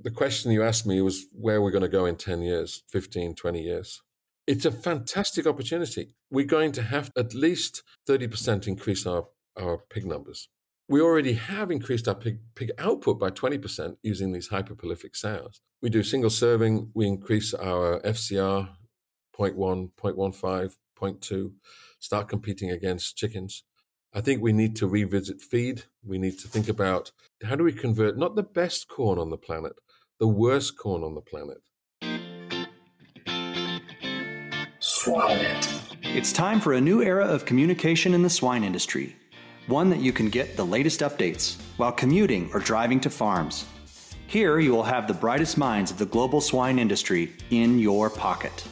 the question you asked me was where we're going to go in 10 years, 15, 20 years. It's a fantastic opportunity. We're going to have at least 30% increase our, our pig numbers. We already have increased our pig, pig output by 20% using these hyperprolific sows. We do single serving, we increase our FCR 0.1, 0.15, 0.2, start competing against chickens. I think we need to revisit feed. We need to think about how do we convert not the best corn on the planet, the worst corn on the planet. Swine. It's time for a new era of communication in the swine industry. One that you can get the latest updates while commuting or driving to farms. Here you will have the brightest minds of the global swine industry in your pocket.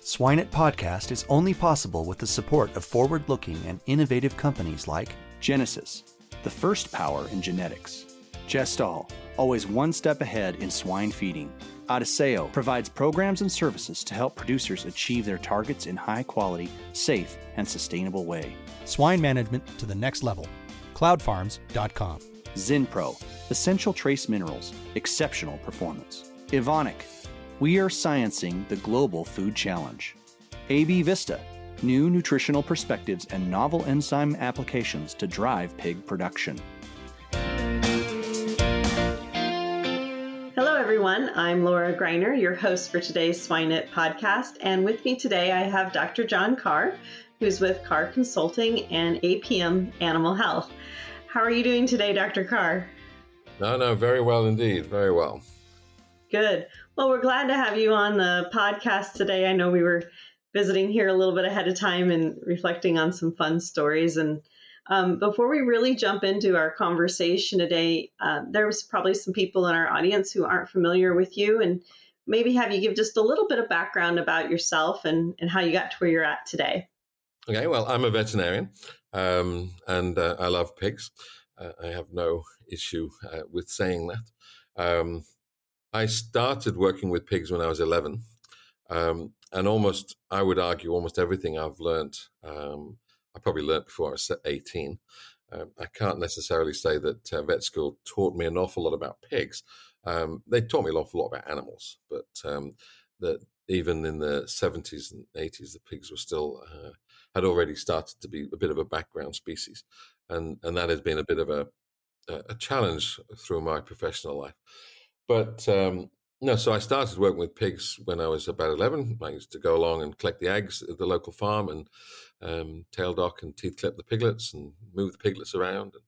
SwineIt podcast is only possible with the support of forward looking and innovative companies like Genesus, the first power in genetics, Gestal, always one step ahead in swine feeding. Adisseo provides programs and services to help producers achieve their targets in high quality, safe, and sustainable way. Swine management to the next level. Cloudfarms.com. Zinpro, essential trace minerals, exceptional performance. Evonik, we are sciencing the global food challenge. AB Vista, new nutritional perspectives and novel enzyme applications to drive pig production. Everyone. I'm Laura Greiner, your host for today's SwineIt podcast. And with me today, I have Dr. John Carr, who's with Carr Consulting and APM Animal Health. How are you doing today, Dr. Carr? No, no, very well indeed. Very well. Good. Well, we're glad to have you on the podcast today. I know we were visiting here a little bit ahead of time and reflecting on some fun stories. And um, before we really jump into our conversation today, uh, there's probably some people in our audience who aren't familiar with you and maybe have you give just a little bit of background about yourself and, and how you got to where you're at today. Okay, well, I'm a veterinarian um, and uh, I love pigs. Uh, I have no issue uh, with saying that. Um, I started working with pigs when I was 11. Um, and almost, I would argue, almost everything I've learned, um, I probably learned before I was 18. Um, I can't necessarily say that uh, vet school taught me an awful lot about pigs. Um, they taught me an awful lot about animals, but um, that even in the 70s and 80s, the pigs were still, uh, had already started to be a bit of a background species. And, and that has been a bit of a, a challenge through my professional life. But um, no, so I started working with pigs when I was about 11. I used to go along and collect the eggs at the local farm and um, tail dock and teeth clip the piglets and move the piglets around. And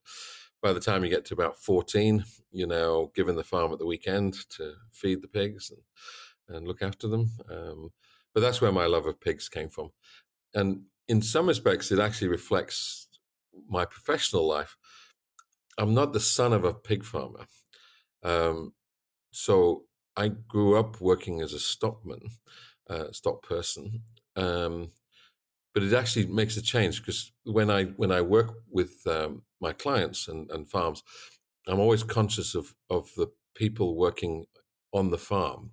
by the time you get to about 14, you're now given the farm at the weekend to feed the pigs and, and look after them. Um, but that's where my love of pigs came from. And in some respects, it actually reflects my professional life. I'm not the son of a pig farmer. Um, so I grew up working as a stockman, uh, stock person. Um, but it actually makes a change because when I when I work with um, my clients and, and farms, I'm always conscious of of the people working on the farm.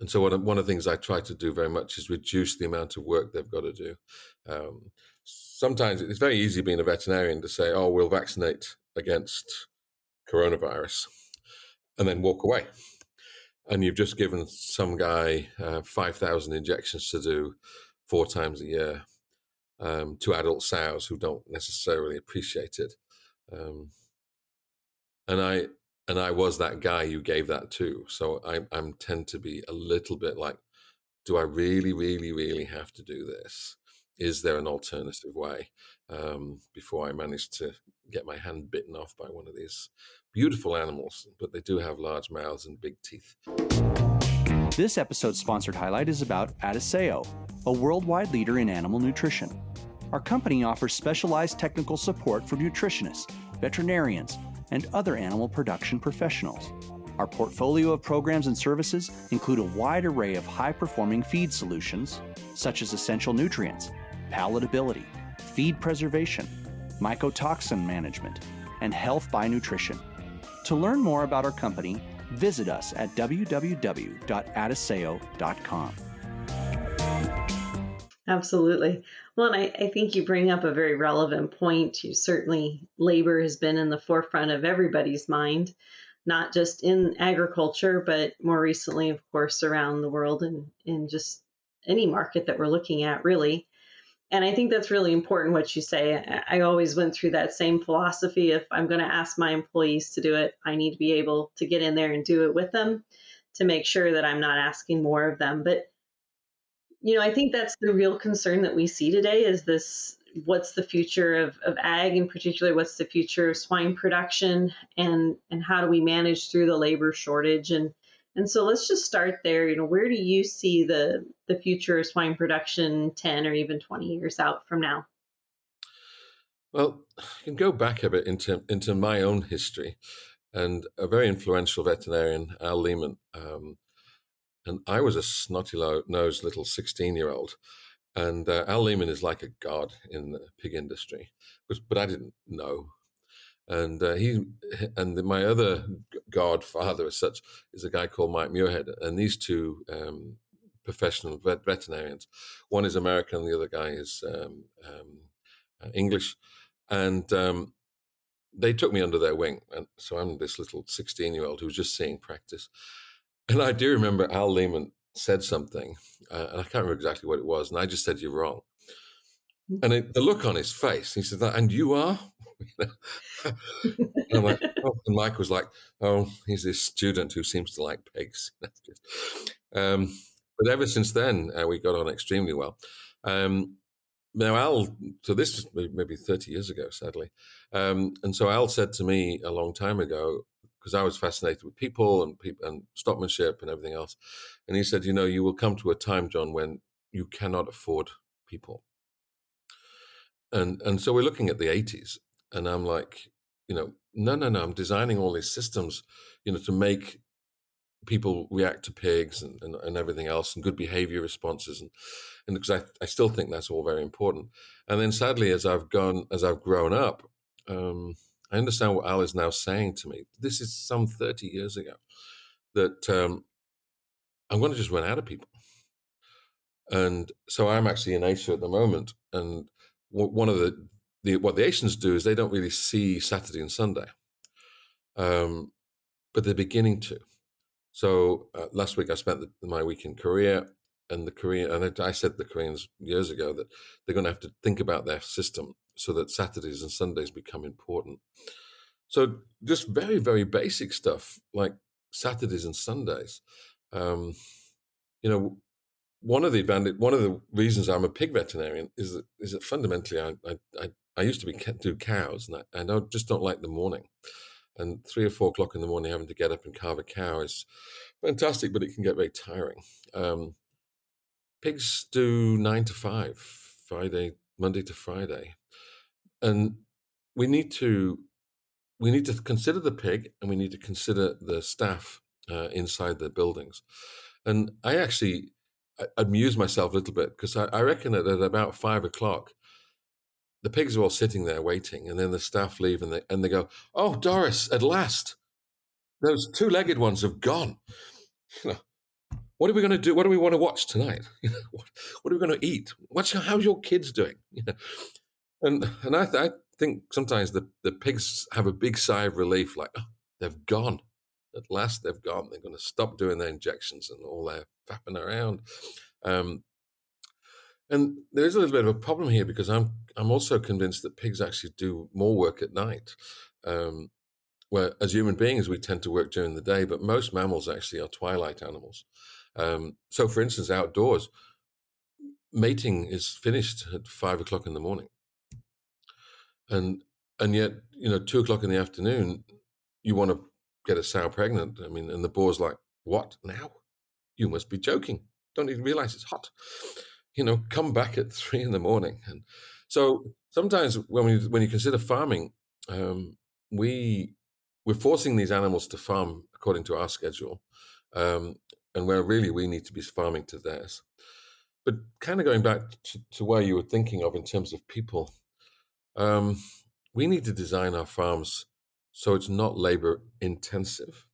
And so one of, one of the things I try to do very much is reduce the amount of work they've got to do. Um, sometimes it's very easy being a veterinarian to say, "Oh, we'll vaccinate against coronavirus." and then walk away. And you've just given some guy uh, 5,000 injections to do four times a year um, to adult sows who don't necessarily appreciate it. Um, and I and I was that guy you gave that to. So I I'm tend to be a little bit like, do I really, really, really have to do this? is there an alternative way um, before I managed to get my hand bitten off by one of these beautiful animals, but they do have large mouths and big teeth. This episode's sponsored highlight is about Adisseo, a worldwide leader in animal nutrition. Our company offers specialized technical support for nutritionists, veterinarians, and other animal production professionals. Our portfolio of programs and services include a wide array of high performing feed solutions, such as essential nutrients palatability, feed preservation, mycotoxin management, and health by nutrition. To learn more about our company, visit us at www.adisseo.com. Absolutely. Well, and I, I, think you bring up a very relevant point. You certainly, labor has been in the forefront of everybody's mind. not just in agriculture, but more recently, of course, around the world and in just any market that we're looking at, really. And I think that's really important what you say. I always went through that same philosophy. If I'm going to ask my employees to do it, I need to be able to get in there and do it with them to make sure that I'm not asking more of them. But you know, I think that's the real concern that we see today is this what's the future of, of ag in particular what's the future of swine production and and how do we manage through the labor shortage and and so let's just start there you know where do you see the the future of swine production 10 or even 20 years out from now well i can go back a bit into into my own history and a very influential veterinarian al leman um, and I was a snotty nosed little 16 year old. And uh, Al Leman is like a god in the pig industry, but, but I didn't know. And uh, he and my other godfather, as such, is a guy called Mike Muirhead. And these two um, professional vet- veterinarians, one is American, the other guy is um, um, uh, English. And um, they took me under their wing. And so I'm this little 16 year old who was just seeing practice. And I do remember Al Leman said something, uh, and I can't remember exactly what it was, and I just said, You're wrong. Mm. And it, the look on his face, he said, that—and you are? and, like, oh, and, Mike was like, Oh, he's this student who seems to like pigs. um, but ever since then, uh, we got on extremely well. Um, now, Al, so this is maybe 30 years ago, sadly. Um, and so Al said to me a long time ago, because I was fascinated with people and people and stockmanship and everything else. And he said, you know, you will come to a time, John, when you cannot afford people. And and so we're looking at the 80s, and I'm like, you know, no, no, no, I'm designing all these systems, you know, to make people react to pigs and, and, and everything else and good behavior responses and and because I, I still think that's all very important. And then sadly, as I've gone, as I've grown up, um, I understand what Al is now saying to me. This is some 30 years ago that um, I'm going to just run out of people. And so I'm actually in Asia at the moment. And one of the, the what the Asians do is they don't really see Saturday and Sunday, um, but they're beginning to. So uh, last week I spent the, my week in Korea, and the Korean and I said the Koreans years ago that they're going to have to think about their system so that Saturdays and Sundays become important. So just very, very basic stuff like Saturdays and Sundays. Um, you know, one of the advantage, one of the reasons I'm a pig veterinarian is that is that fundamentally I I, I, I used to be do cows and I, I just don't like the morning. And three or four o'clock in the morning, having to get up and carve a cow is fantastic, but it can get very tiring. Um, pigs do nine to five, Friday, Monday to Friday and we need to we need to consider the pig and we need to consider the staff uh, inside the buildings and i actually amuse myself a little bit because I, I, reckon that at about five o'clock the pigs are all sitting there waiting and then the staff leave and they, and they go oh doris at last those two-legged ones have gone you know, what are we going to do what do we want to watch tonight what, what, are we going to eat what's how's your kids doing and and I, th- I think sometimes the, the pigs have a big sigh of relief, like, oh, they've gone. At last they've gone. They're going to stop doing their injections and all their fapping around. Um, and there is a little bit of a problem here because I'm I'm also convinced that pigs actually do more work at night. Um, where as human beings we tend to work during the day, but most mammals actually are twilight animals. Um, so, for instance, outdoors, mating is finished at five o'clock in the morning. And and yet you know two o'clock in the afternoon you want to get a sow pregnant. I mean and the boar's like what? Now? You must be joking. Don't even realize it's hot you know come back at three in the morning and so sometimes when we when you consider farming um, we we're forcing these animals to farm according to our schedule um, and where really we need to be farming to theirs but kind of going back to, to where you were thinking of in terms of people um, we need to design our farms so it's not labor intensive.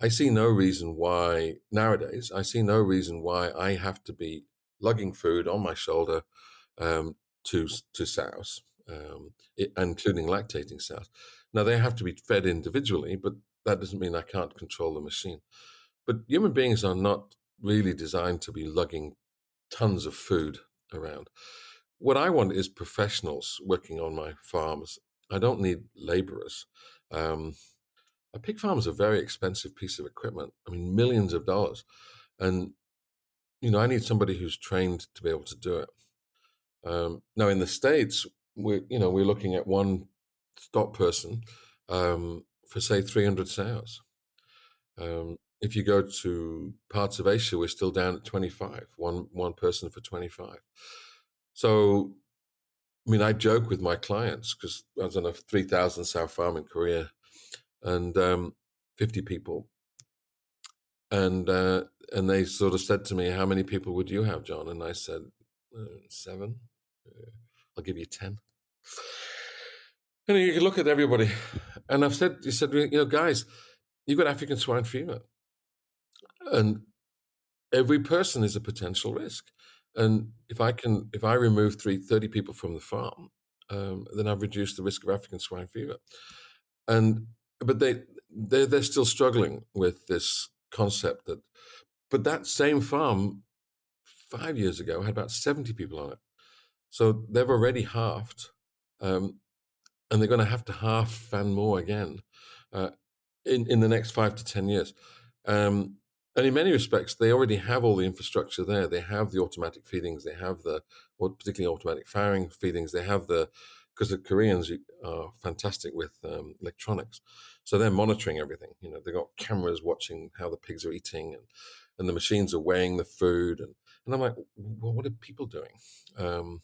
I see no reason why nowadays, I see no reason why I have to be lugging food on my shoulder um, to, to sows, um, including lactating sows. Now, they have to be fed individually, but that doesn't mean I can't control the machine. But human beings are not really designed to be lugging tons of food around. What I want is professionals working on my farms. I don't need laborers. Um, a pig farm is a very expensive piece of equipment. I mean, millions of dollars. And, you know, I need somebody who's trained to be able to do it. Um, now, in the States, we're, you know, we're looking at one stock person um, for, say, 300 sows. Um, if you go to parts of Asia, we're still down at 25, one, one person for 25. So, I mean, I joke with my clients because I was on a 3,000 sow farm in Korea and um, 50 people. And uh, and they sort of said to me, "How many people would you have, John?" And I said, uh, seven. Uh, I'll give you ten. And you look at everybody, and I've said, you said, you know, guys, you've got African swine fever, and every person is a potential risk. And if I can, if I remove three, 30 people from the farm, um, then I've reduced the risk of African swine fever. And but they they they're still struggling with this concept that. But that same farm five years ago had about 70 people on it. So they've already halved, um, and they're going to have to half and more again uh, in in the next five to ten years. Um, and in many respects, they already have all the infrastructure there. They have the automatic feedings. They have the, particularly automatic farrowing feedings. They have the, because the Koreans are fantastic with um, electronics, so they're monitoring everything. You know, they've got cameras watching how the pigs are eating, and and the machines are weighing the food. And and I'm like, well, what are people doing? Um,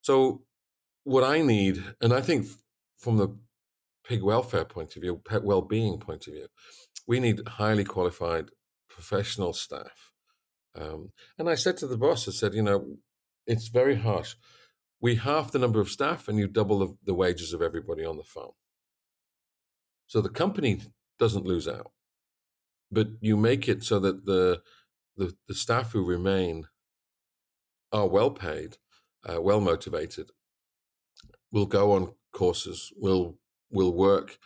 so what I need, and I think from the pig welfare point of view, pet well-being point of view, we need highly qualified professional staff. Um, and I said to the boss, I said, you know, it's very harsh. We half the number of staff and you double the, the wages of everybody on the farm. So the company doesn't lose out, but you make it so that the the, the staff who remain are well paid, uh, well motivated, will go on courses, will will work,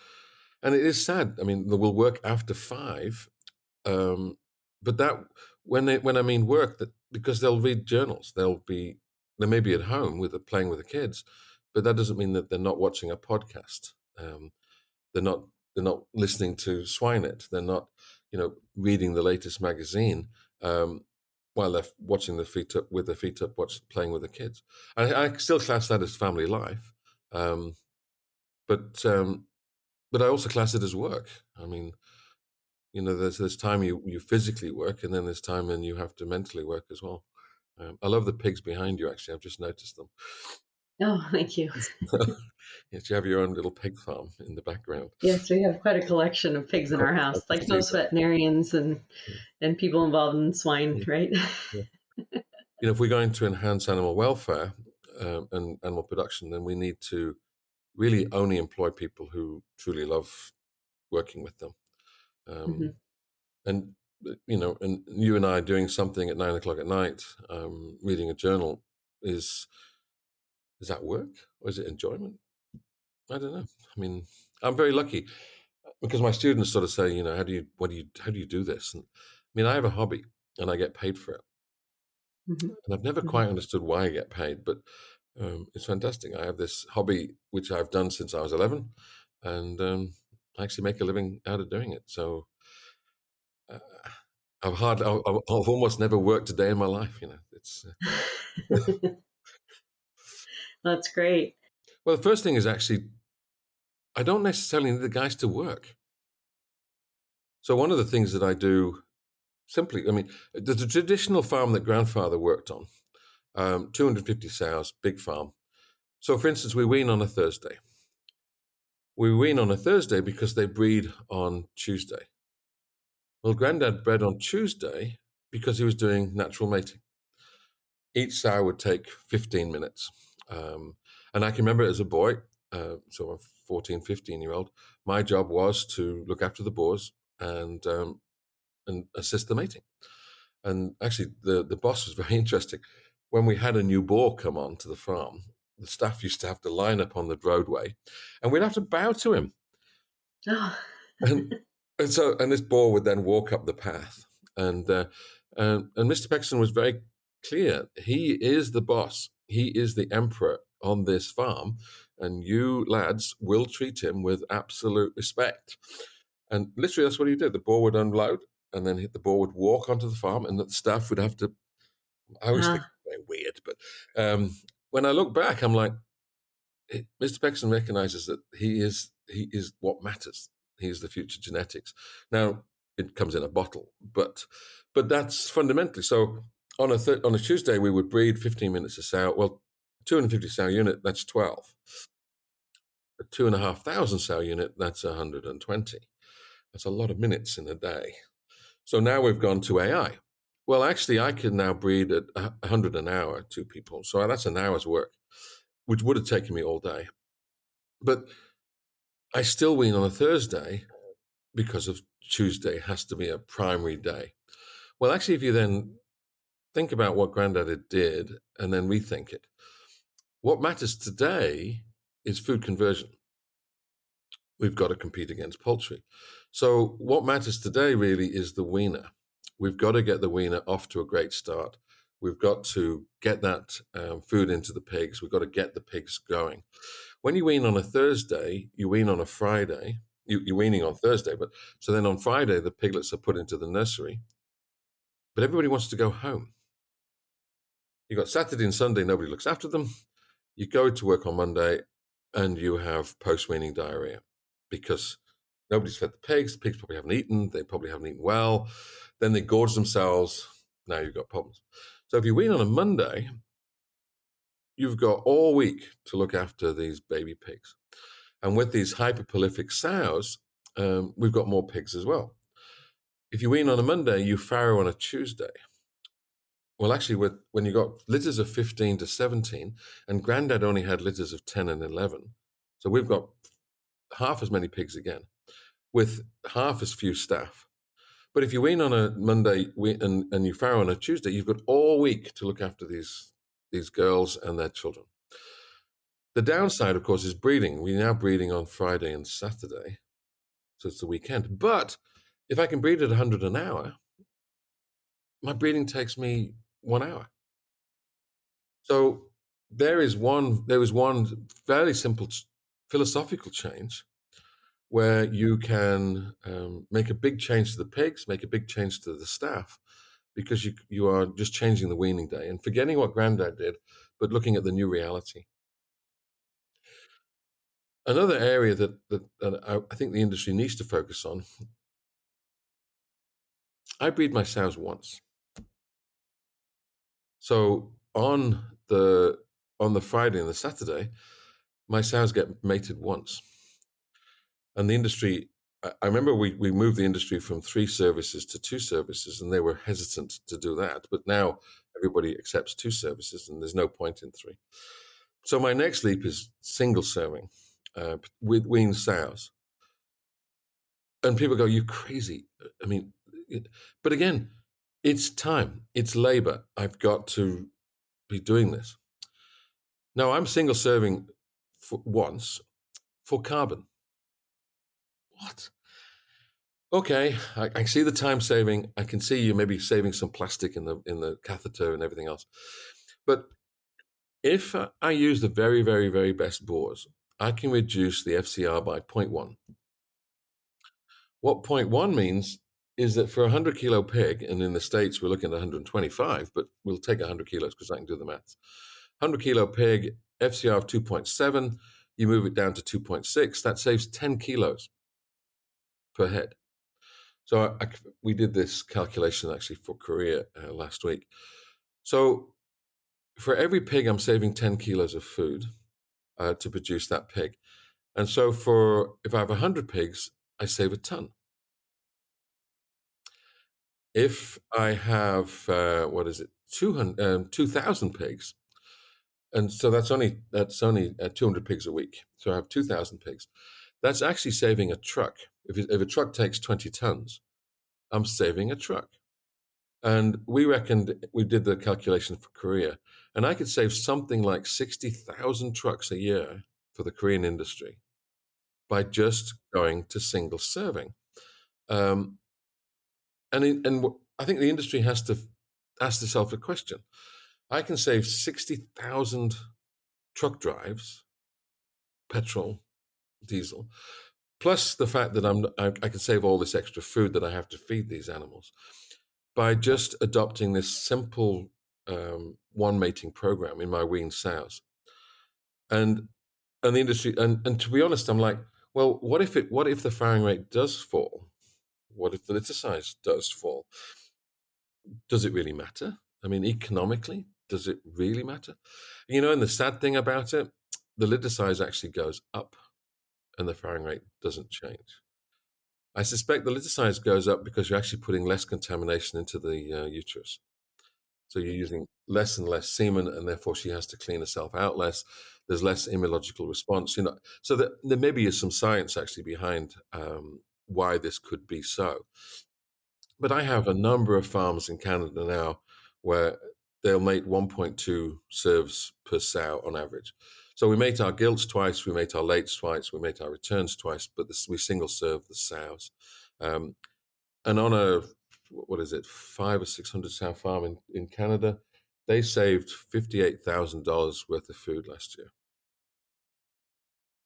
and it is sad. I mean, they will work after five, um, but that when they when I mean work, that because they'll read journals, they'll be they may be at home with the, playing with the kids, but that doesn't mean that they're not watching a podcast. Um, they're not they're not listening to Swineit. They're not you know reading the latest magazine um, while they're watching the feet up with their feet up, watch playing with the kids. I, I still class that as family life, um, but um, but I also class it as work. I mean, you know, there's there's time you you physically work, and then there's time when you have to mentally work as well. Um, I love the pigs behind you. Actually, I've just noticed them. Oh, thank you. yes, you have your own little pig farm in the background. Yes, we have quite a collection of pigs in our house, like most veterinarians and and people involved in swine, right? Yeah. you know, if we're going to enhance animal welfare um, and animal production, then we need to really only employ people who truly love working with them. Um, mm-hmm. And uh, you know, and you and I doing something at nine o'clock at night, um, reading a journal, is is that work or is it enjoyment? I don't know. I mean, I'm very lucky because my students sort of say, you know, how do you, what do you, how do you do this? And I mean, I have a hobby and I get paid for it. Mm-hmm. And I've never mm-hmm. quite understood why I get paid, but um, it's fantastic. I have this hobby which I've done since I was 11, and um, I actually make a living out of doing it. So uh, I've hard, I've, I've, almost never worked a day in my life. You know, it's. Uh, That's great. Well, the first thing is actually, I don't necessarily need the guys to work. So one of the things that I do simply, I mean, the, the traditional farm that grandfather worked on, um, 250 sows, big farm. So, for instance, we wean on a Thursday. We wean on a Thursday because they breed on Tuesday. Well, Granddad bred on Tuesday because he was doing natural mating. Each sow would take 15 minutes. Um, and I can remember as a boy, uh, so a 14, 15 year old, my job was to look after the boars and um, and assist the mating. And actually, the, the boss was very interesting. When we had a new boar come on to the farm, the staff used to have to line up on the roadway and we'd have to bow to him. Oh. and, and so, and this boar would then walk up the path. And, uh, and, and Mr. Peckson was very clear. He is the boss. He is the emperor on this farm. And you lads will treat him with absolute respect. And literally, that's what he did. The boar would unload, and then the boar would walk onto the farm, and the staff would have to. I always uh-huh. very weird, but um, when I look back, I'm like, Mr. Peckson recognizes that he is he is what matters. He is the future genetics. Now it comes in a bottle, but but that's fundamentally so. On a th- on a Tuesday, we would breed 15 minutes a sow. Well, 250 sow unit, that's 12. A two and a half thousand sow unit, that's 120. That's a lot of minutes in a day. So now we've gone to AI. Well, actually, I can now breed at 100 an hour to people. So that's an hour's work, which would have taken me all day. But I still wean on a Thursday because of Tuesday has to be a primary day. Well, actually, if you then think about what Grandad did and then rethink it, what matters today is food conversion. We've got to compete against poultry. So, what matters today really is the weaner. We've got to get the weaner off to a great start. We've got to get that um, food into the pigs. We've got to get the pigs going. When you wean on a Thursday, you wean on a Friday. You, you're weaning on Thursday, but so then on Friday, the piglets are put into the nursery. But everybody wants to go home. You got Saturday and Sunday, nobody looks after them. You go to work on Monday and you have post weaning diarrhea because nobody's fed the pigs. The pigs probably haven't eaten. They probably haven't eaten well. Then they gorge themselves. Now you've got problems. So if you wean on a Monday, you've got all week to look after these baby pigs. And with these hyperprolific sows, um, we've got more pigs as well. If you wean on a Monday, you farrow on a Tuesday. Well, actually, with, when you got litters of 15 to 17, and Grandad only had litters of 10 and 11, so we've got half as many pigs again with half as few staff. But if you wean on a Monday and, and you farrow on a Tuesday, you've got all week to look after these these girls and their children. The downside, of course, is breeding. We're now breeding on Friday and Saturday, so it's the weekend. But if I can breed at 100 an hour, my breeding takes me one hour. So there is one. There is one fairly simple philosophical change where you can um, make a big change to the pigs, make a big change to the staff, because you you are just changing the weaning day and forgetting what Granddad did, but looking at the new reality. Another area that that, that I think the industry needs to focus on. I breed my sows once. So on the on the Friday and the Saturday, my sows get mated once and the industry I remember we, we moved the industry from three services to two services, and they were hesitant to do that. But now everybody accepts two services, and there's no point in three. So my next leap is single serving uh, with weaned sows. And people go, "You crazy?" I mean, but again, it's time, it's labor. I've got to be doing this. Now I'm single serving for once for carbon what? Okay, I, I see the time saving. I can see you maybe saving some plastic in the in the catheter and everything else. But if I use the very, very, very best boars, I can reduce the FCR by 0.1. What 0.1 means is that for a 100 kilo pig, and in the States we're looking at 125, but we'll take 100 kilos because I can do the maths. 100 kilo pig, FCR of 2.7, you move it down to 2.6, that saves 10 kilos per head. So I, I, we did this calculation actually for Korea uh, last week. So for every pig, I'm saving 10 kilos of food uh, to produce that pig. And so for if I have 100 pigs, I save a ton. If I have, uh, what is it, 200, um, 2,000 pigs, and so that's only that's only uh, 200 pigs a week. So I have 2,000 pigs. That's actually saving a truck if, if a truck takes 20 tons, I'm saving a truck. And we reckoned, we did the calculation for Korea, and I could save something like 60,000 trucks a year for the Korean industry by just going to single serving. Um, and in, and I think the industry has to ask itself a question. I can save sixty thousand truck drives, petrol, diesel, plus the fact that I'm I, I can save all this extra food that I have to feed these animals by just adopting this simple um, one mating program in my weaned sows. And and the industry and, and to be honest, I'm like, well, what if it what if the farrowing rate does fall? What if the litter size does fall? Does it really matter? I mean, economically, does it really matter? You know, and the sad thing about it, the litter size actually goes up and the farrowing rate doesn't change. I suspect the litter size goes up because you're actually putting less contamination into the uh, uterus. So you're using less and less semen, and therefore she has to clean herself out less. There's less immunological response, you know. So that there maybe is some science actually behind um, why this could be so. But I have a number of farms in Canada now where they'll mate 1.2 serves per sow on average. So we mate our gilts twice, we mate our lates twice, we mate our returns twice, but this, we single serve the sows. Um, and on a what is it, five or six hundred sow farm in, in Canada, they saved fifty eight thousand dollars worth of food last year,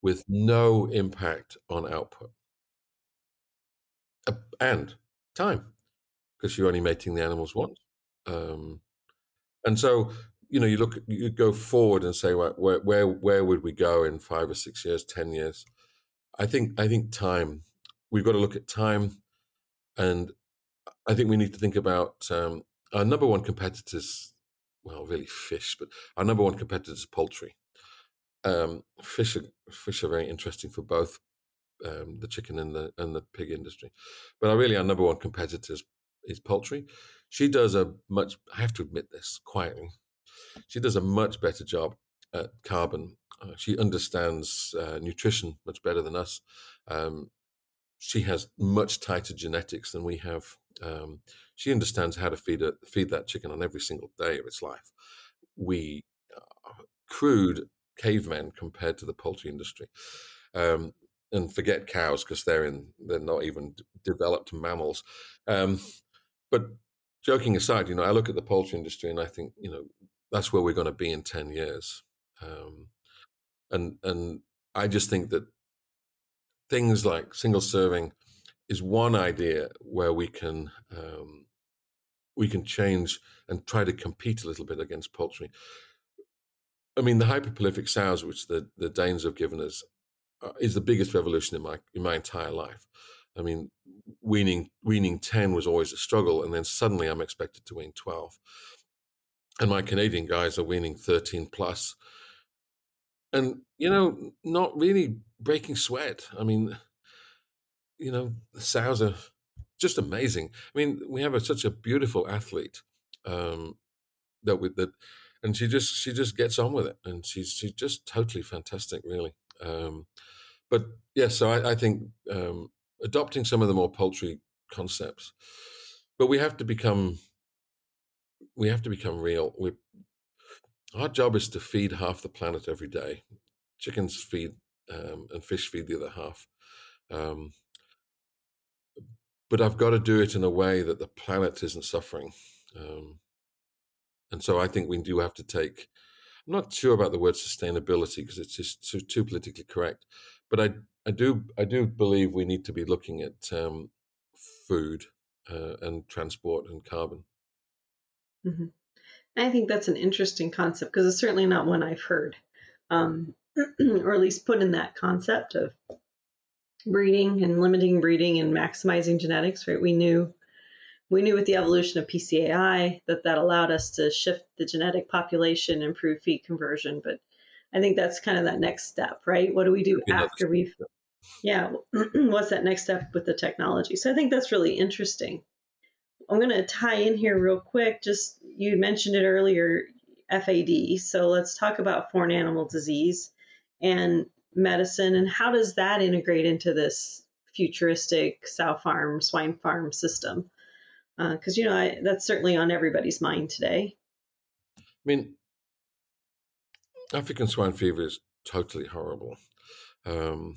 with no impact on output and time, because you're only mating the animals once. Um, and so, you know, you look, you go forward and say, well, where, where, where would we go in five or six years, ten years? I think, I think time. We've got to look at time, and I think we need to think about um, our number one competitors. Well, really fish, but our number one competitor is poultry. Um, fish are fish are very interesting for both um, the chicken and the and the pig industry, but our, really our number one competitor is, is poultry. She does a much. I have to admit this quietly. She does a much better job at carbon. Uh, she understands uh, nutrition much better than us. Um, she has much tighter genetics than we have. Um, she understands how to feed a, feed that chicken on every single day of its life. We uh, crude cavemen compared to the poultry industry, um, and forget cows because they're in they're not even developed mammals. Um, but joking aside, you know, I look at the poultry industry and I think you know that's where we're going to be in ten years, um, and and I just think that things like single serving is one idea where we can um, we can change and try to compete a little bit against poultry. I mean, the hyperprolific sows, which the, the Danes have given us, is the biggest revolution in my in my entire life. I mean, weaning weaning ten was always a struggle, and then suddenly I'm expected to wean twelve, and my Canadian guys are weaning thirteen plus, and you know, not really breaking sweat. I mean, you know, the sows are just amazing. I mean, we have a, such a beautiful athlete um, that with that, and she just she just gets on with it, and she's she's just totally fantastic, really. Um, but yeah, so I, I think um, adopting some of the more poultry concepts, but we have to become we have to become real. We our job is to feed half the planet every day. Chickens feed um, and fish feed the other half. Um, but I've got to do it in a way that the planet isn't suffering. Um, and so I think we do have to take. I'm not sure about the word sustainability because it's just too, too, politically correct, but I I do I do believe we need to be looking at um, food uh, and transport and carbon. Mm-hmm. I think that's an interesting concept because it's certainly not one I've heard, um, or at least put in that concept of breeding and limiting breeding and maximizing genetics. Right? We knew we knew with the evolution of PCAI that that allowed us to shift the genetic population, improve feed conversion. But I think that's kind of that next step, right? What do we do after we've yeah, what's that next step with the technology? So I think that's really interesting. I'm going to tie in here real quick. Just you mentioned it earlier, FAD. So let's talk about foreign animal disease and medicine and how does that integrate into this futuristic sow farm, swine farm system? Because, uh, you know, I, that's certainly on everybody's mind today. I mean, African swine fever is totally horrible. Um,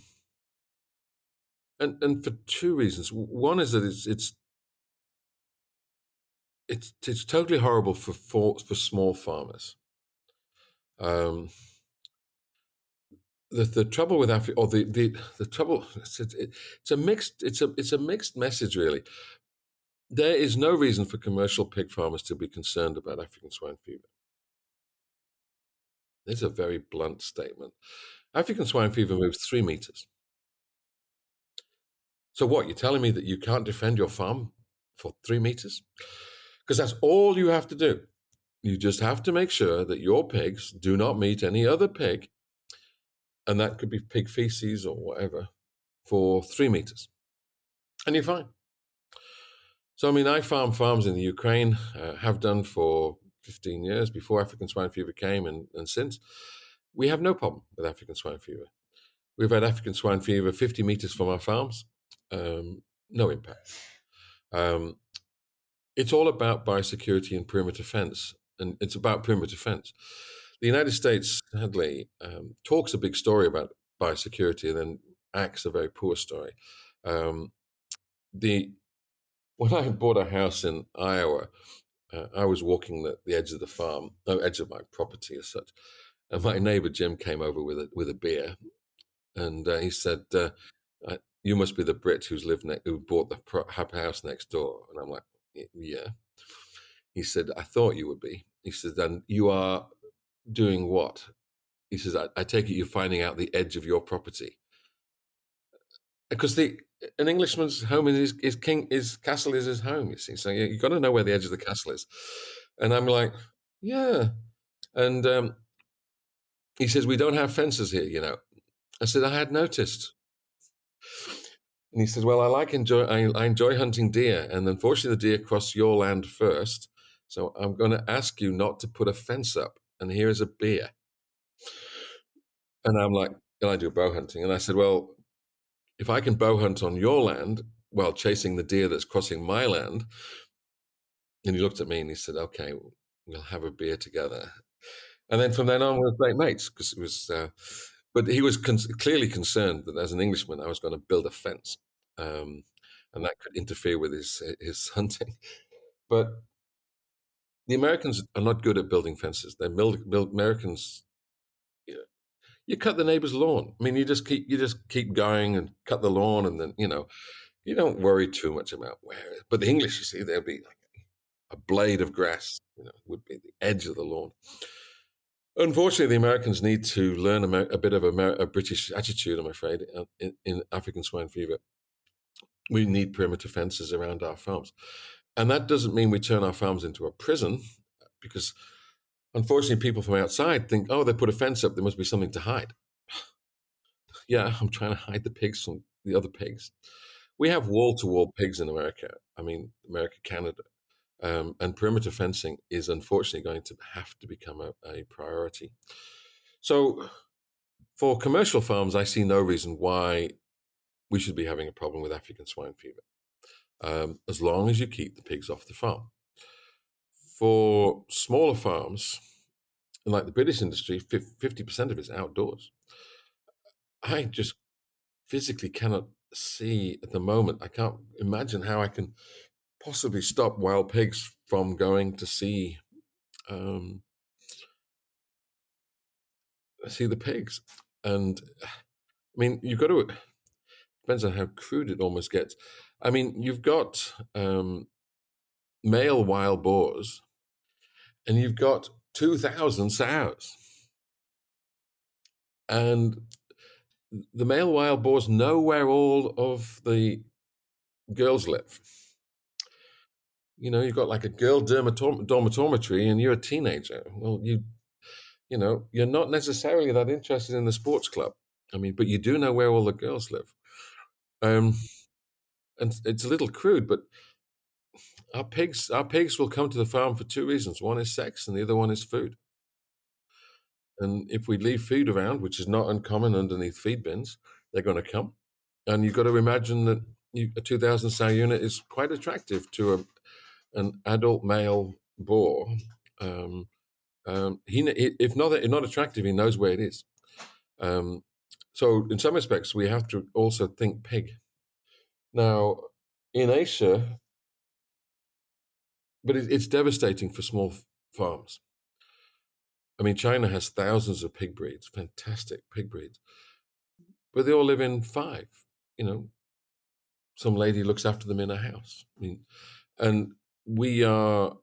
and and for two reasons. One is that it's it's it's it's totally horrible for for, for small farmers. Um, the the trouble with Africa, or the the the trouble, it's, it's a mixed it's a it's a mixed message really. There is no reason for commercial pig farmers to be concerned about African swine fever. It's a very blunt statement. African swine fever mm. moves three meters. So what? You're telling me that you can't defend your farm for three meters? Because that's all you have to do. You just have to make sure that your pigs do not meet any other pig, and that could be pig feces or whatever, for three meters. And you're fine. So, I mean, I farm farms in the Ukraine, uh, have done for 15 years before African swine fever came and, and since. We have no problem with African swine fever. We've had African swine fever 50 meters from our farms, um, no impact. Um, it's all about biosecurity and perimeter fence, and it's about perimeter fence. The United States, sadly, um, talks a big story about biosecurity and then acts a very poor story. Um, the when I bought a house in Iowa, uh, I was walking the, the edge of the farm, no edge of my property as such, and my neighbor Jim came over with a with a beer, and uh, he said, uh, "You must be the Brit who's lived ne- who bought the pro- house next door." And I'm like, "Yeah." He said, "I thought you would be." He said, "And you are doing what?" He says, I, I take it you're finding out the edge of your property." Because the an Englishman's home is his king his castle is his home. You see, so you, have got to know where the edge of the castle is. And I'm like, yeah. And um, he says we don't have fences here. You know, I said I had noticed. And he says, "Well, I like enjoy I, I enjoy hunting deer, and unfortunately, the deer cross your land first. So I'm going to ask you not to put a fence up. And here is a beer." And I'm like, and I do bow hunting, and I said, "Well, if I can bow hunt on your land while chasing the deer that's crossing my land, and he looked at me and he said, "Okay, we'll have a beer together." And then from then on, we were great mates because it was. Uh, but he was con- clearly concerned that as an Englishman, I was going to build a fence, um, and that could interfere with his his hunting. But the Americans are not good at building fences. Build, build Americans you cut the neighbor's lawn. I mean, you just keep you just keep going and cut the lawn, and then you know, you don't worry too much about where. But the English, you see, there'll be like a blade of grass, you know, would be the edge of the lawn. Unfortunately, the Americans need to learn a, a bit of a, a, British attitude. I'm afraid uh, in, in African swine fever, we need perimeter fences around our farms, and that doesn't mean we turn our farms into a prison, because Unfortunately, people from outside think, oh, they put a fence up, there must be something to hide. yeah, I'm trying to hide the pigs from the other pigs. We have wall to wall pigs in America. I mean, America, Canada. Um, and perimeter fencing is unfortunately going to have to become a, a priority. So, for commercial farms, I see no reason why we should be having a problem with African swine fever, um, as long as you keep the pigs off the farm for smaller farms, like the British industry, 50% of it's outdoors. I just physically cannot see at the moment. I can't imagine how I can possibly stop wild pigs from going to see um, see the pigs. And I mean, you've got to depends on how crude it almost gets. I mean, you've got um, male wild boars and you've got 2,000 sows. And the male wild boars know where all of the girls live. You know, you've got like a girl dormitory and you're a teenager. Well, you, you know, you're not necessarily that interested in the sports club. I mean, but you do know where all the girls live. Um, and it's a little crude, but our pigs our pigs will come to the farm for two reasons. One is sex, and the other one is food. And if we leave food around, which is not uncommon underneath feed bins, they're going to come. And you've got to imagine that you, a 2,000 sow unit is quite attractive to a, an adult male boar. Um, um, he, if not, if not attractive, he knows where it is. Um, so, in some respects, we have to also think pig Now, in Asia, but it, it's devastating for small farms. I mean, China has thousands of pig breeds, fantastic pig breeds, but they all live in five. You know, some lady looks after them in a house. I mean, and we are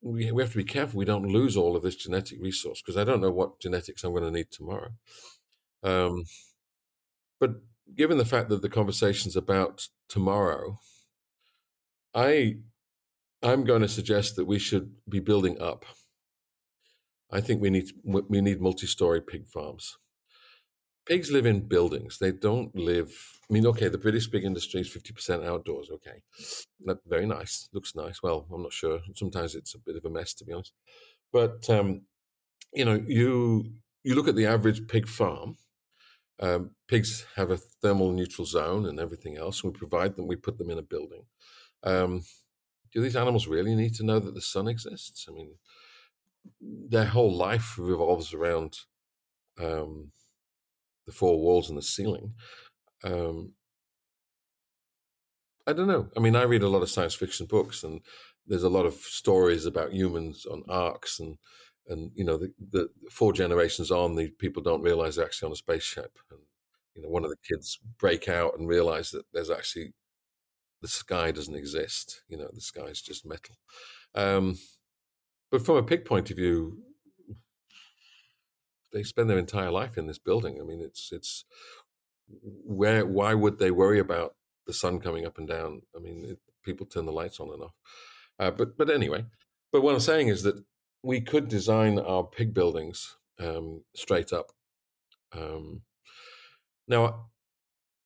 we, we have to be careful we don't lose all of this genetic resource because I don't know what genetics I'm going to need tomorrow. Um, but given the fact that the conversation's about tomorrow, I I'm going to suggest that we should be building up. I think we need we need multi-story pig farms. Pigs live in buildings. They don't live. I mean, okay, the British pig industry is fifty percent outdoors. Okay, that very nice. Looks nice. Well, I'm not sure. Sometimes it's a bit of a mess, to be honest. But um, you know, you you look at the average pig farm. Um, pigs have a thermal neutral zone and everything else. We provide them. We put them in a building. Um, do these animals really need to know that the sun exists? I mean, their whole life revolves around um, the four walls and the ceiling. Um, I don't know. I mean, I read a lot of science fiction books, and there's a lot of stories about humans on arks, and and you know, the, the four generations on, the people don't realize they're actually on a spaceship, and you know, one of the kids break out and realize that there's actually the sky doesn't exist. You know, the sky is just metal. Um, but from a pig point of view, they spend their entire life in this building. I mean, it's it's where why would they worry about the sun coming up and down? I mean, it, people turn the lights on and off. Uh, but but anyway, but what I'm saying is that we could design our pig buildings um, straight up. Um, now,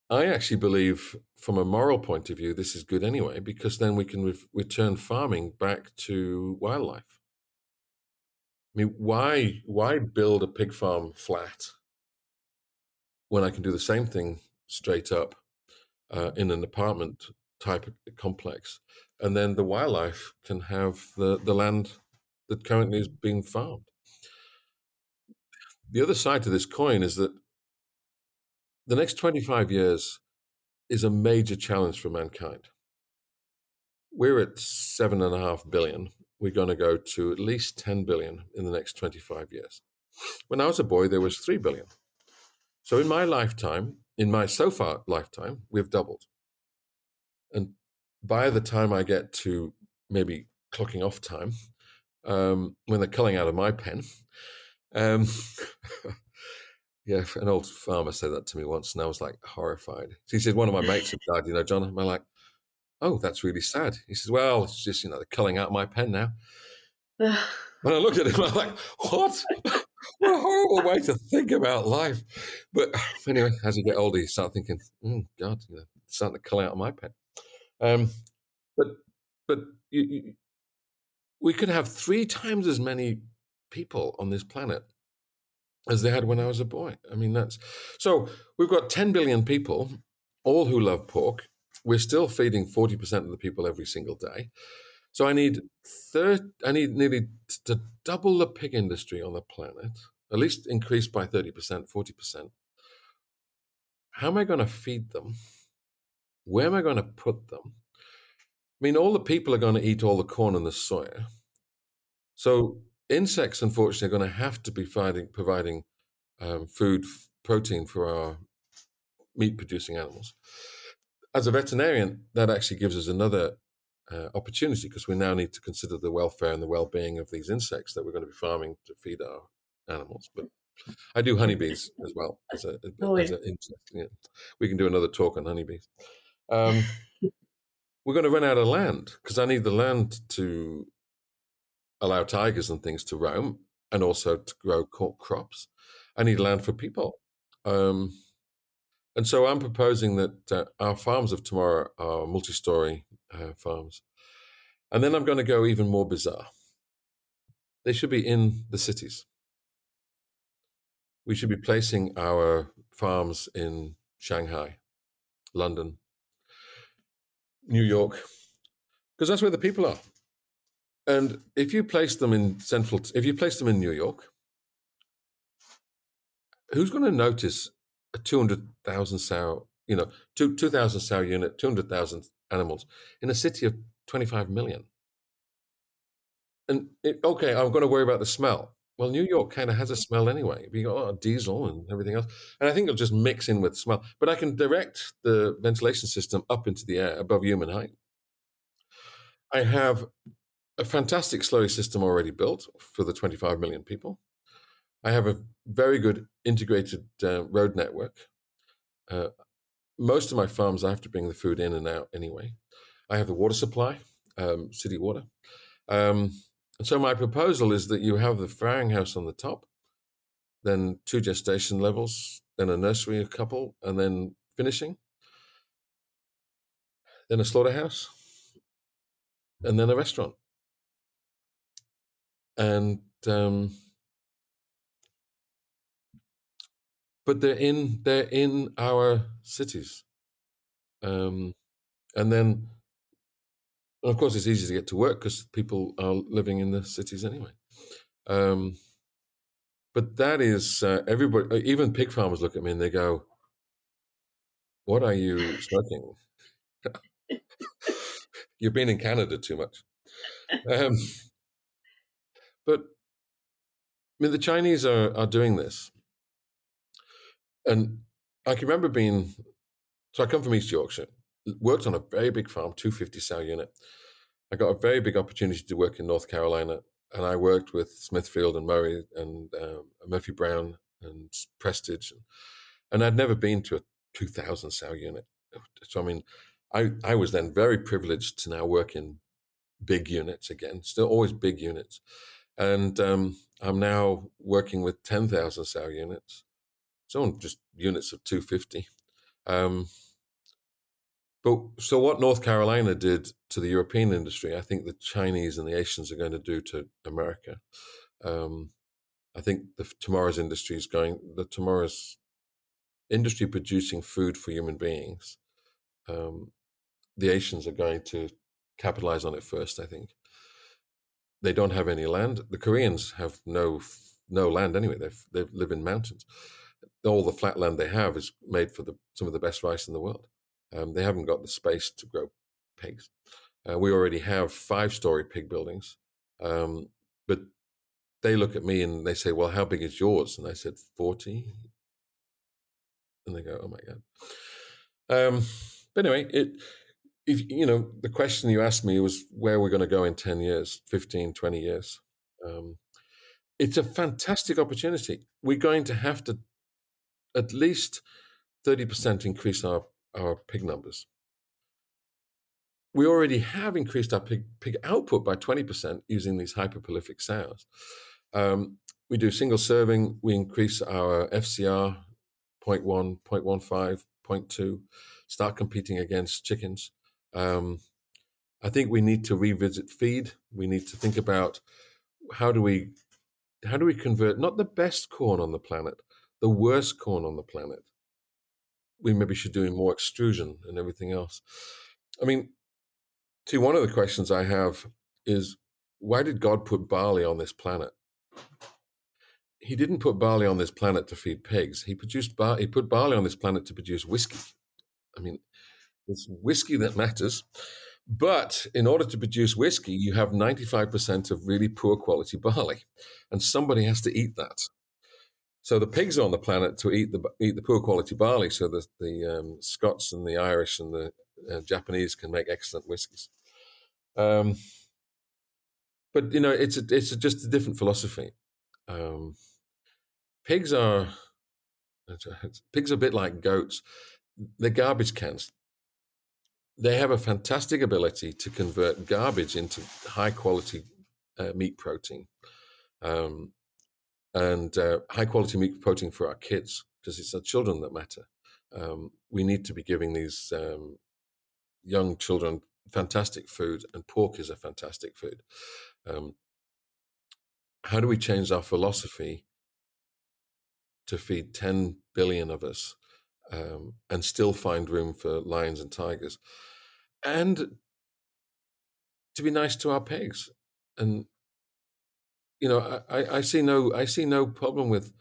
I actually believe, from a moral point of view, this is good anyway because then we can re- return farming back to wildlife. I mean, why why build a pig farm flat when I can do the same thing straight up uh, in an apartment type complex, and then the wildlife can have the the land that currently is being farmed. The other side to this coin is that the next 25 years is a major challenge for mankind. We're at seven and a half billion we're going to go to at least 10 billion in the next 25 years. When I was a boy, there was 3 billion. So in my lifetime, in my so far lifetime, we've doubled. And by the time I get to maybe clocking off time, um, when they're culling out of my pen, um, yeah, an old farmer said that to me once, and I was like horrified. he said, one of my mates had died, you know, John. I'm like, oh, that's really sad. He says, well, it's just, you know, they're culling out my pen now. when I looked at him, I'm like, what? what a horrible way to think about life. But anyway, as you get older, you start thinking, oh, God, you know, it's starting to cull out my pen. Um, but but you, you, we could have three times as many people on this planet as they had when I was a boy. I mean, that's so we've got 10 billion people, all who love pork, we're still feeding 40% of the people every single day. So I need third, I need nearly to double the pig industry on the planet, at least increase by 30%, 40%. How am I going to feed them? Where am I going to put them? I mean, all the people are going to eat all the corn and the soya. So insects, unfortunately, are going to have to be providing, providing um, food, protein for our meat producing animals as a veterinarian, that actually gives us another uh, opportunity because we now need to consider the welfare and the well-being of these insects that we're going to be farming to feed our animals. But I do honeybees as well as a, oh, as a yeah. We can do another talk on honeybees. Um, we're going to run out of land because I need the land to allow tigers and things to roam and also to grow crops. I need land for people. Um, and so I'm proposing that uh, our farms of tomorrow are multi story uh, farms. And then I'm going to go even more bizarre. They should be in the cities. We should be placing our farms in Shanghai, London, New York, because that's where the people are. And if you place them in central, if you place them in New York, who's going to notice a 200,000 sow you know, two two thousand sow unit, two hundred thousand animals in a city of twenty five million. And it, okay, I'm going to worry about the smell. Well, New York kind of has a smell anyway. You got oh, diesel and everything else, and I think it'll just mix in with smell. But I can direct the ventilation system up into the air above human height. I have a fantastic slurry system already built for the 25 million people. I have a very good integrated uh, road network. Uh, most of my farms, I have to bring the food in and out anyway. I have the water supply, um, city water. Um, and so my proposal is that you have the farrowing house on the top, then two gestation levels, then a nursery, a couple, and then finishing, then a slaughterhouse, and then a restaurant. And um, but they're in they're in our cities, um, and then of course, it's easy to get to work because people are living in the cities anyway. Um, but that is uh, everybody. Uh, even pig farmers look at me and they go, "What are you smoking? You've been in Canada too much." Um, but I mean, the Chinese are are doing this, and I can remember being. So I come from East Yorkshire, worked on a very big farm, 250 sow unit. I got a very big opportunity to work in North Carolina, and I worked with Smithfield and Murray and um, Murphy Brown and Prestage, and, and I'd never been to a 2,000 sow unit. So I mean, I I was then very privileged to now work in big units again, still always big units, and um, I'm now working with 10,000 cell units, so just units of 250. Um, but so what North Carolina did to the European industry, I think the Chinese and the Asians are going to do to America. Um, I think the tomorrow's industry is going the tomorrow's industry producing food for human beings. Um, the Asians are going to capitalize on it first. I think they don't have any land. The Koreans have no no land anyway. They they live in mountains. All the flat land they have is made for the some of the best rice in the world. Um, they haven't got the space to grow pigs. Uh, we already have five story pig buildings, um, but they look at me and they say, "Well, how big is yours?" And I said, 40. And they go, "Oh my god." Um, but anyway, it if you know the question you asked me was where we're going to go in 10 years 15 20 years um, it's a fantastic opportunity we're going to have to at least 30% increase our our pig numbers. We already have increased our pig, pig output by 20% using these hyperprolific sows. Um, we do single serving, we increase our FCR 0.1, 0.15, 0.2, start competing against chickens. Um, I think we need to revisit feed. We need to think about how do we how do we convert not the best corn on the planet, the worst corn on the planet we maybe should do more extrusion and everything else. I mean, see, one of the questions I have is why did God put barley on this planet? He didn't put barley on this planet to feed pigs. He produced bar- he put barley on this planet to produce whiskey. I mean, it's whiskey that matters. But in order to produce whiskey, you have 95% of really poor quality barley, and somebody has to eat that. So the pigs are on the planet to eat the eat the poor quality barley, so that the um, Scots and the Irish and the uh, Japanese can make excellent whiskies. Um, but you know, it's a, it's a, just a different philosophy. Um, pigs are pigs are a bit like goats. They're garbage cans. They have a fantastic ability to convert garbage into high quality uh, meat protein. Um, and uh, high quality meat protein for our kids because it's our children that matter. Um, we need to be giving these um, young children fantastic food, and pork is a fantastic food. Um, how do we change our philosophy to feed 10 billion of us um, and still find room for lions and tigers? And to be nice to our pigs and you know, I, I see no I see no problem with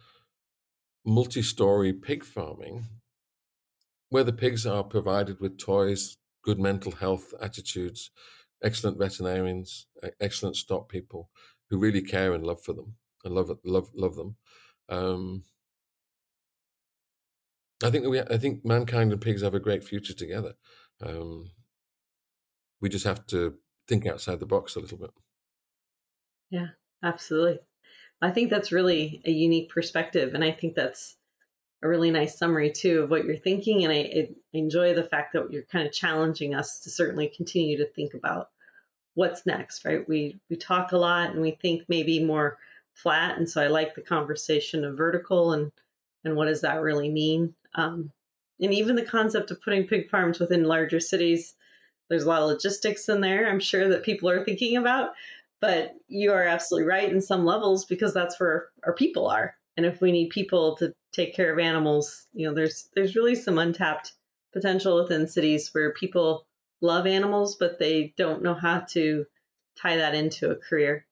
multi-story pig farming where the pigs are provided with toys, good mental health attitudes, excellent veterinarians, excellent stock people who really care and love for them and love love love them. Um, I think we, I think mankind and pigs have a great future together. Um, we just have to think outside the box a little bit. Yeah, absolutely. I think that's really a unique perspective, and I think that's a really nice summary too of what you're thinking. And I, I enjoy the fact that you're kind of challenging us to certainly continue to think about what's next. Right? We we talk a lot and we think maybe more flat, and so I like the conversation of vertical and and what does that really mean. Um, and even the concept of putting pig farms within larger cities, there's a lot of logistics in there. I'm sure that people are thinking about, but you are absolutely right in some levels because that's where our people are. And if we need people to take care of animals, you know, there's there's really some untapped potential within cities where people love animals, but they don't know how to tie that into a career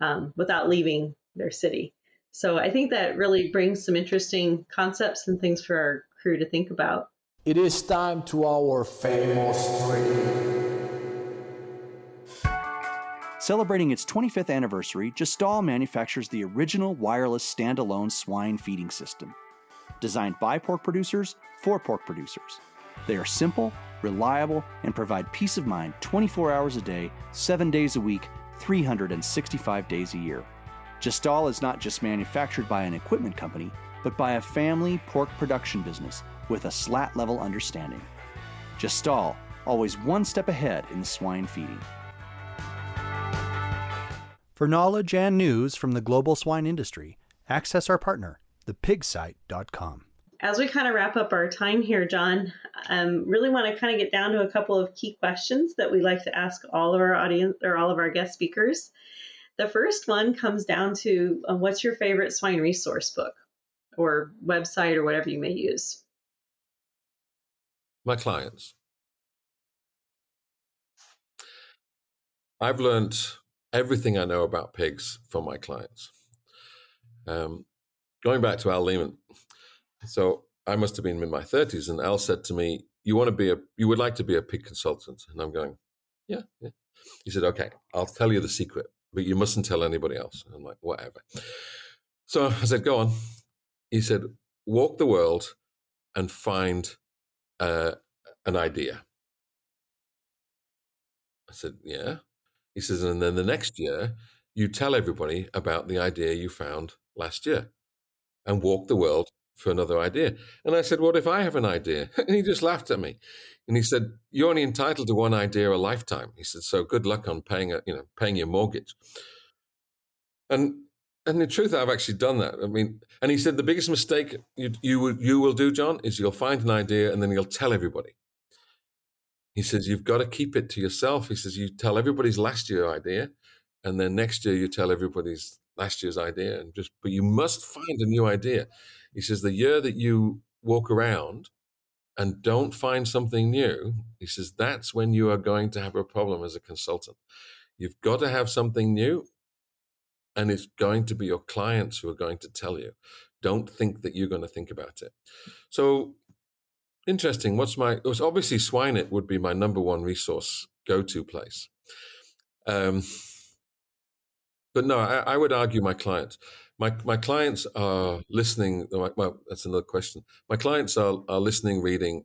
um, without leaving their city. So I think that really brings some interesting concepts and things for our crew to think about. It is time to our famous three. Celebrating its 25th anniversary, Gestal manufactures the original wireless standalone swine feeding system. Designed by pork producers for pork producers. They are simple, reliable, and provide peace of mind 24 hours a day, 7 days a week, 365 days a year. Gestal is not just manufactured by an equipment company, but by a family pork production business with a slat level understanding. Gestal, always one step ahead in swine feeding. For knowledge and news from the global swine industry, access our partner, thepigsite.com. As we kind of wrap up our time here, John, um, really want to kind of get down to a couple of key questions that we like to ask all of our audience or all of our guest speakers. The first one comes down to uh, what's your favorite swine resource book or website or whatever you may use? My clients. I've learned everything I know about pigs from my clients. Um, going back to Al Leman, so I must have been in my thirties, and Al said to me, "You want to be a, you would like to be a pig consultant?" And I'm going, "Yeah, yeah." He said, "Okay, I'll tell you the secret, but you mustn't tell anybody else." I'm like, "Whatever." So I said, "Go on." He said, "Walk the world and find uh, an idea." I said, "Yeah." He says, and then the next year, you tell everybody about the idea you found last year and walk the world for another idea. And I said, What if I have an idea? And he just laughed at me. And he said, You're only entitled to one idea a lifetime. He said, So good luck on paying a, you know, paying your mortgage. And and in truth, I've actually done that. I mean, and he said the biggest mistake you you you will do, John, is you'll find an idea and then you'll tell everybody. He says, You've got to keep it to yourself. He says, You tell everybody's last year idea, and then next year you tell everybody's last year's idea. And just, but you must find a new idea. He says, The year that you walk around and don't find something new, he says, that's when you are going to have a problem as a consultant. You've got to have something new, and it's going to be your clients who are going to tell you. Don't think that you're going to think about it. So Interesting. What's my? It was obviously Swine It would be my number one resource go-to place. Um, but no, I, I, would argue my clients. My my clients are listening. Well, that's another question. My clients are are listening, reading,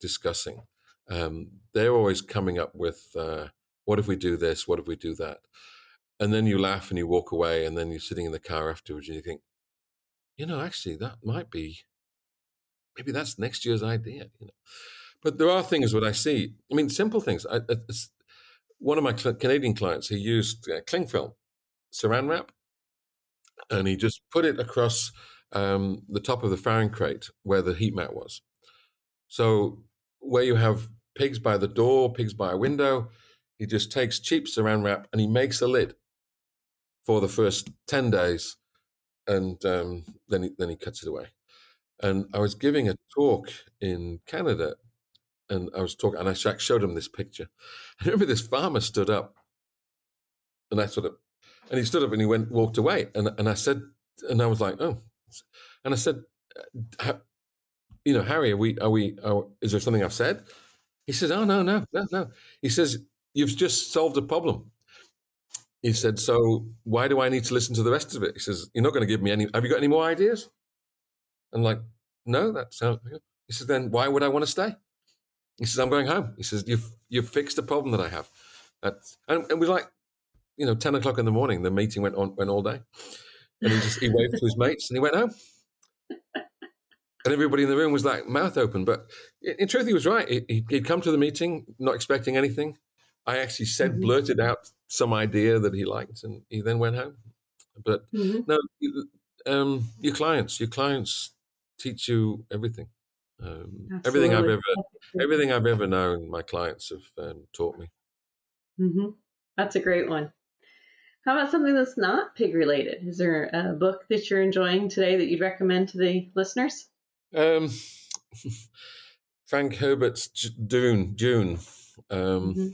discussing. Um, they're always coming up with uh, what if we do this? What if we do that? And then you laugh and you walk away, and then you're sitting in the car afterwards, and you think, you know, actually, that might be maybe that's next year's idea. You know, but there are things that I see. I mean, simple things. I, one of my Canadian clients, he used uh, cling film, saran wrap, and he just put it across um, the top of the farrowing crate where the heat mat was. So where you have pigs by the door, pigs by a window, he just takes cheap saran wrap and he makes a lid for the first ten days, and um, then he, then he cuts it away. And I was giving a talk in Canada, and I was talking, and I showed him this picture. I remember this farmer stood up, and I sort of, and he stood up and he went, walked away, and and I said, and I was like, oh, and I said, uh, you know, Harry, are we, are we, are, is there something I've said? He says, oh, no, no, no, no. He says, you've just solved a problem. He said, so why do I need to listen to the rest of it? He says, you're not going to give me any, have you got any more ideas? I'm like, no, that sounds, he says, then why would I want to stay? He says, I'm going home. He says, you've, you've fixed a problem that I have. That's, and, and was like, you know, 10 o'clock in the morning, the meeting went on, went all day. And he just, he waved to his mates and he went home. And everybody in the room was like mouth open. But in, truth, he was right. He, he'd come to the meeting not expecting anything. I actually said, mm-hmm. blurted out some idea that he liked, and he then went home. But mm-hmm. no, um, your clients, your clients teach you everything. Um, everything I've ever, everything I've ever known, my clients have um, taught me. Mm-hmm. That's a great one. How about something that's not pig related? Is there a book that you're enjoying today that you'd recommend to the listeners? Um, Frank Herbert's Dune. Dune. Um, mm-hmm.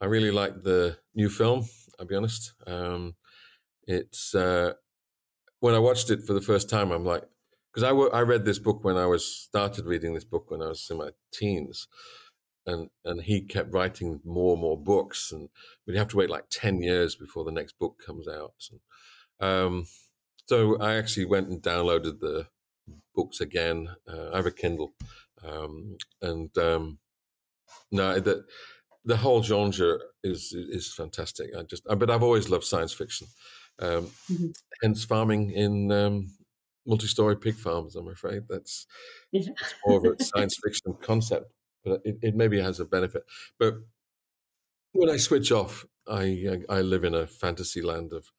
I really like the new film. I'll be honest. Um, it's uh, when I watched it for the first time, I'm like, because I, w- I read this book when I was started reading this book when I was in my teens, and and he kept writing more and more books, and we'd have to wait like ten years before the next book comes out. And, um, so I actually went and downloaded the books again. Uh, I have a Kindle, um, and um, no, the the whole genre is is fantastic. I just, but I've always loved science fiction. Um, mm-hmm. Hence, farming in um, multi-story pig farms. I'm afraid that's yeah. it's more of a science fiction concept, but it, it maybe has a benefit. But when I switch off, I I live in a fantasy land of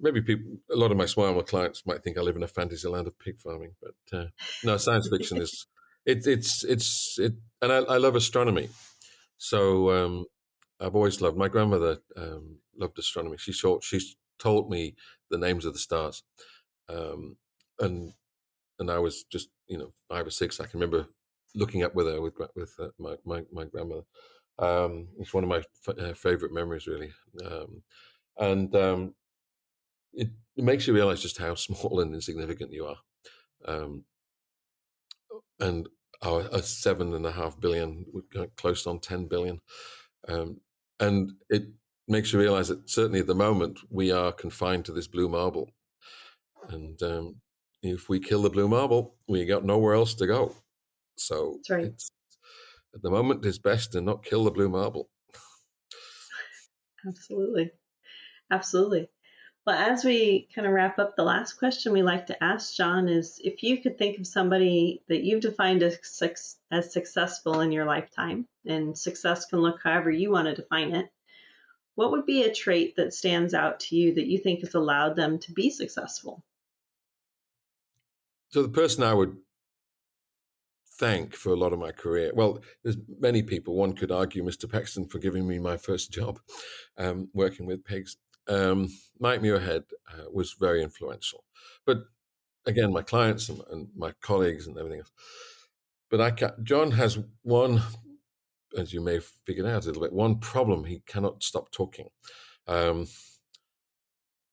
maybe people. A lot of my smaller clients might think I live in a fantasy land of pig farming, but uh, no, science fiction is it, it's it's it, and I, I love astronomy. So um, I've always loved. My grandmother um, loved astronomy. She taught she told me the names of the stars, um, and and I was just you know five or six. I can remember looking up with her with with uh, my, my, my grandmother. Um, it's one of my f- uh, favorite memories, really. Um, and um, it, it, makes you realize just how small and insignificant you are. Um, and our, a seven and a half billion, close on 10 billion. Um, and it makes you realize that certainly at the moment we are confined to this blue marble. And um, if we kill the blue marble, we got nowhere else to go. So right. at the moment, it's best to not kill the blue marble. Absolutely. Absolutely. Well, as we kind of wrap up, the last question we like to ask John is if you could think of somebody that you've defined as, as successful in your lifetime, and success can look however you want to define it, what would be a trait that stands out to you that you think has allowed them to be successful? So, the person I would thank for a lot of my career, well, there's many people. One could argue Mr. Pexton for giving me my first job um, working with pigs um, Mike Muirhead uh, was very influential. But again, my clients and, and, my colleagues and everything else. But I ca- John has one, as you may have figured out a little bit, one problem. He cannot stop talking. Um,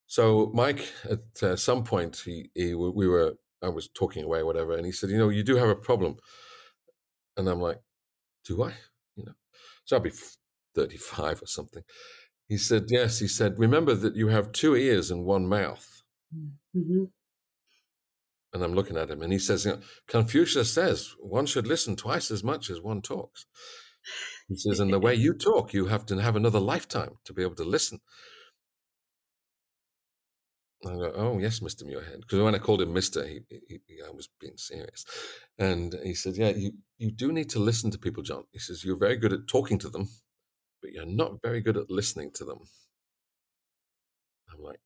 so Mike, at uh, some point, he, he we were I was talking away, whatever, and he said, "You know, you do have a problem," and I'm like, "Do I?" You know, so I'll be 35 or something. He said, Yes. He said, Remember that you have two ears and one mouth. Mm-hmm. And I'm looking at him, and he says, you know, Confucius says one should listen twice as much as one talks. He says, And the way you talk, you have to have another lifetime to be able to listen. I go, oh yes, Mister Muirhead. Because when I called him Mister, he, he, he, I was being serious, and he said, "Yeah, you you do need to listen to people, John." He says, "You're very good at talking to them, but you're not very good at listening to them. I'm like,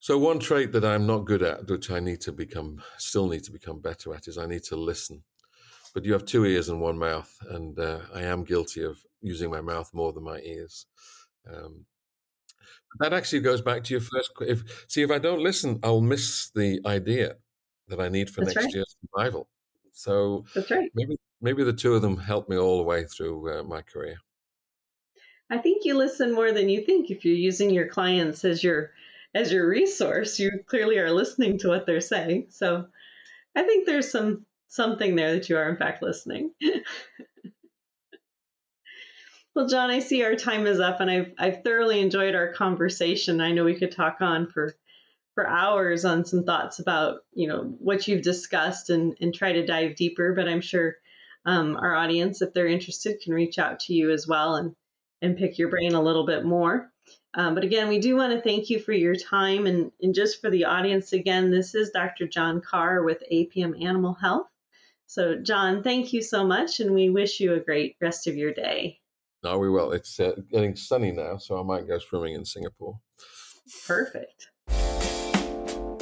so one trait that I'm not good at, which I need to become, still need to become better at, is I need to listen. But you have two ears and one mouth, and uh, I am guilty of using my mouth more than my ears. Um, that actually goes back to your first. If see, if I don't listen, I'll miss the idea that I need for That's next right. year's survival. So That's right. maybe maybe the two of them helped me all the way through uh, my career. I think you listen more than you think if you're using your clients as your as your resource. You clearly are listening to what they're saying. So I think there's some something there that you are in fact listening. well, John, I see our time is up, and I've I've thoroughly enjoyed our conversation. I know we could talk on for for hours on some thoughts about you know what you've discussed and and try to dive deeper. But I'm sure um, our audience, if they're interested, can reach out to you as well and and pick your brain a little bit more. Um, but again, we do want to thank you for your time. And, and just for the audience, again, this is Dr. John Carr with APM Animal Health. So, John, thank you so much, and we wish you a great rest of your day. No, we will. It's uh, getting sunny now, so I might go swimming in Singapore. Perfect.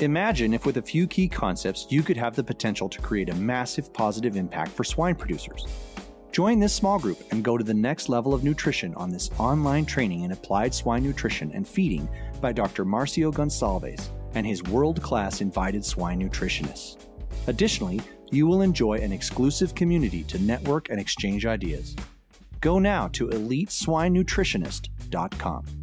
Imagine if, with a few key concepts, you could have the potential to create a massive positive impact for swine producers. Join this small group and go to the next level of nutrition on this online training in applied swine nutrition and feeding by Dr. Marcio Gonçalves and his world class invited swine nutritionists. Additionally, you will enjoy an exclusive community to network and exchange ideas. Go now to eliteswinenutritionist.com.